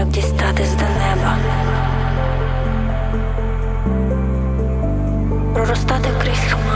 як дістатись до неба, проростати крізь.